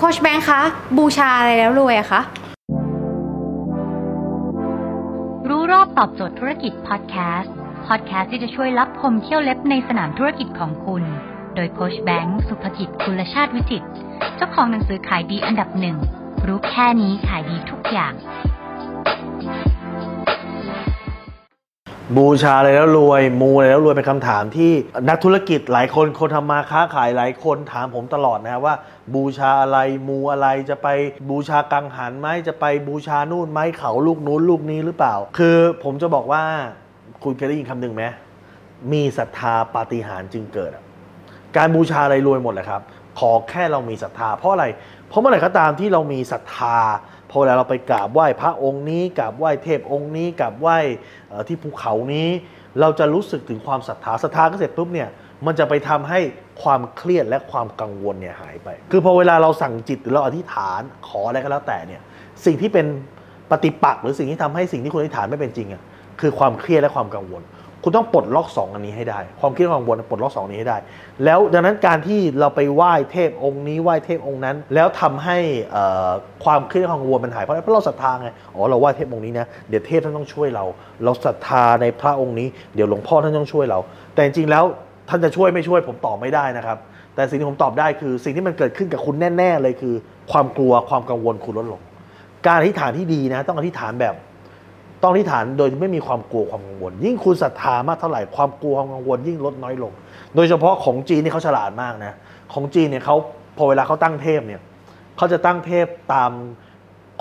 โคชแบงค์คะ บูชาอะไรแล้วรวยอะคะ รู้รอบตอบโจทย์ธุรกิจพอดแคสต์พอดแคสต์ที่จะช่วยรับพมเที่ยวเล็บในสนามธุรกิจของคุณ โดยโคชแบงค์สุภกิจคุณชาติวิจิตเจ้าของหนังสือขายดีอันดับหนึ่งรู้แค่นี้ขายดีทุกอย่าง บูชาอะไรแล้วรวย มูอะไรแล้วรวยเป็นคำถามที่นักธุรกิจหลายคนคนทำมาค้าขายหลายคนถามผมตลอดนะครับว่า บูชาอะไรมูอะไรจะไปบูชากังหันไหมจะไปบูชานู่นไหมเขาลูกนู้นลูกนี้หรือเปล่า คือผมจะบอกว่าคุณเคยได้ยินคำหนึ่งไหมมีศรัทธาปาฏิหาริย์จึงเกิดอะการบูชาอะไรรวยหมดแหละครับ ขอแค่เรามีศรัทธาเพราะอะไร เพราะเมื่อไหร่ก็ตามที่เรามีศรัทธา อเวลาเราไปกราบไหว้พระองค์นี้กราบไหว้เทพองค์นี้กราบไหว้ที่ภูเขานี้ เราจะรู้สึกถึงความศรัทธาศรัทธาก็เสร็จปุ๊บเนี่ยมันจะไปทำให้ความเครียดและความกังวลเนี่ยหายไป คือพอเวลาเราสั่งจิตหรือเราอธิษฐานขออะไรก็แล้วแต่เนี่ยสิ่งที่เป็นปฏิปักษ์หรือสิ่งที่ทำให้สิ่งที่คุณอธิษฐานไม่เป็นจริงอะคือความเครียดและความกังวล คุณต้องปลดล็อกสองอันนี้ให้ได้ ความคิดความกังวลปลดล็อกสองนี้ให้ได้ แล้วดังนั้นการที่เราไปไหว้เทพองค์นี้ไหว้เทพองค์นั้น แล้วทำให้ความครียดความกังวลมันหายเพราะเพราะเราศรัทธาไงอ๋อเราไหว้เทพองค์นี้นะเดี๋ยวเทพท่านต้องช่วยเรา เราศรัทธาในพระองค์นี้เดี๋ยวหลวงพ่อท่านต้องช่วยเรา แต่จริงๆแล้วท่านจะช่วยไม่ช่วยผมตอบไม่ได้นะครับแต่สิ่งที่ผมตอบได้คือสิ่งที่มันเกิดขึ้นกับคุณแน่ ๆ เลยคือ ความกลัวความกังวลคุณลดลง การอธิษฐานที่ดีนะ ต้องอธิษฐานแบบ ต้องอธิษฐานโดยไม่มีความกลัวความกังวล ยิ่งคุณศรัทธามากเท่าไหร่ความกลัวความกังวลยิ่งลดน้อยลง โดยเฉพาะของจีนนี่เขาฉลาดมากนะของจีนเนี่ยเขาพอเวลาเขาตั้งเทพเนี่ยเขาจะตั้งเทพตาม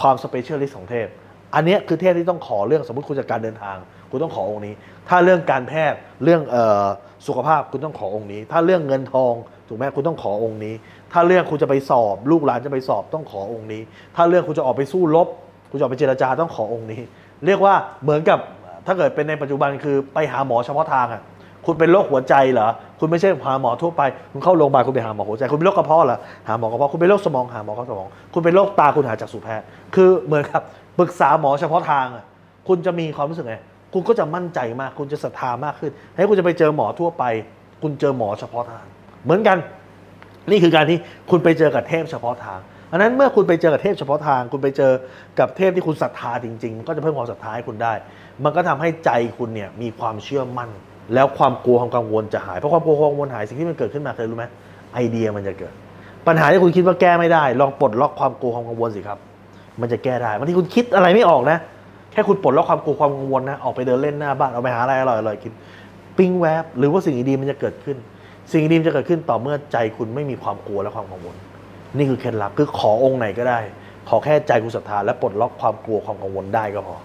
ความ specialist ของเทพ อันนี้คือเทพที่ต้องขอเรื่องสมมติคุณจะการเดินทาง คุณต้องขอองค์นี้ ถ้าเรื่องการแพทย์เรื่องออสุขภาพคุณต้องขอองค์นี้ ถ้าเรื่องเงินทองถูกไหมคุณต้องขอองค์นี้ ถ้าเรื่องคุณจะไปสอบ ลูกหลานจะไปสอบต้องขอองค์นี้ ถ้าเรื่องคุณจะออกไปสู้รบคุณจะออกไปเจรจาต้องขอองค์นี้ เรียกว่าเหมือนกับถ้าเกิดเป็นในปัจจุบันคือไปหาหมอเฉพาะทางอะคุณเป็นโรคหัวใจเหรอ คุณไม่ใช่หาหมอทั่วไป คุณเข้าโรงพยาบาลคุณไปหาหมอหัวใจ คุณเป็นโรคกระเพาะเหรอ หาหมอกระเพาะ คุณเป็นโรคสมองหาหมอกระสมอง คุณเป็นโรคตาคุณหาจากสูแพทย์ คือเหมือนกับปรึกษาหมอเฉพาะทางอะคุณจะมีความรู้สึกไง คุณก็จะมั่นใจมาก คุณจะศรัทธามากขึ้น ให้คุณจะไปเจอหมอทั่วไป คุณเจอหมอเฉพาะทาง เหมือนกัน นี่คือการที่คุณไปเจอกับเทพเฉพาะทาง อันนั้นเมื่อคุณไปเจอกับเทพเฉพาะทาง คุณไปเจอกับเทพที่คุณศรัทธาจริงๆมันก็จะเพิ่มความศรัทธาให้คุณได้ มันก็ทำให้ใจคุณเนี่ยมีความเชื่อมั่น แล้วความกลัวความกังวลจะหายเพราะความกลัวความกังวลหายสิ่งที่มันเกิดขึ้นมาเคยรู้ไหมไอเดียมันจะเกิด ปัญหาที่คุณคิดว่าแก้ไม่ได้ ลองปลดล็อกความกลัวความกังวลสิครับ มันจะแก้ได้บางทีคุณคิดอะไรไม่ออกนะ แค่คุณปลดล็อกความกลัวความกังวลนะออกไปเดินเล่นหน้าบ้านออกไปหาอะไรอร่อยๆกินปิ้งแวบหรือว่าสิ่งดีๆมันจะเกิดขึ้น สิ่งดีๆมันจะเกิดขึ้นต่อเมื่อใจคุณไม่มีความกลัวและความกังวล นี่คือเคล็ดลับคือขอองค์ไหนก็ได้ ขอแค่ใจกุศรัทธาและปลดล็อกความกลัวความกังวลได้ก็พอ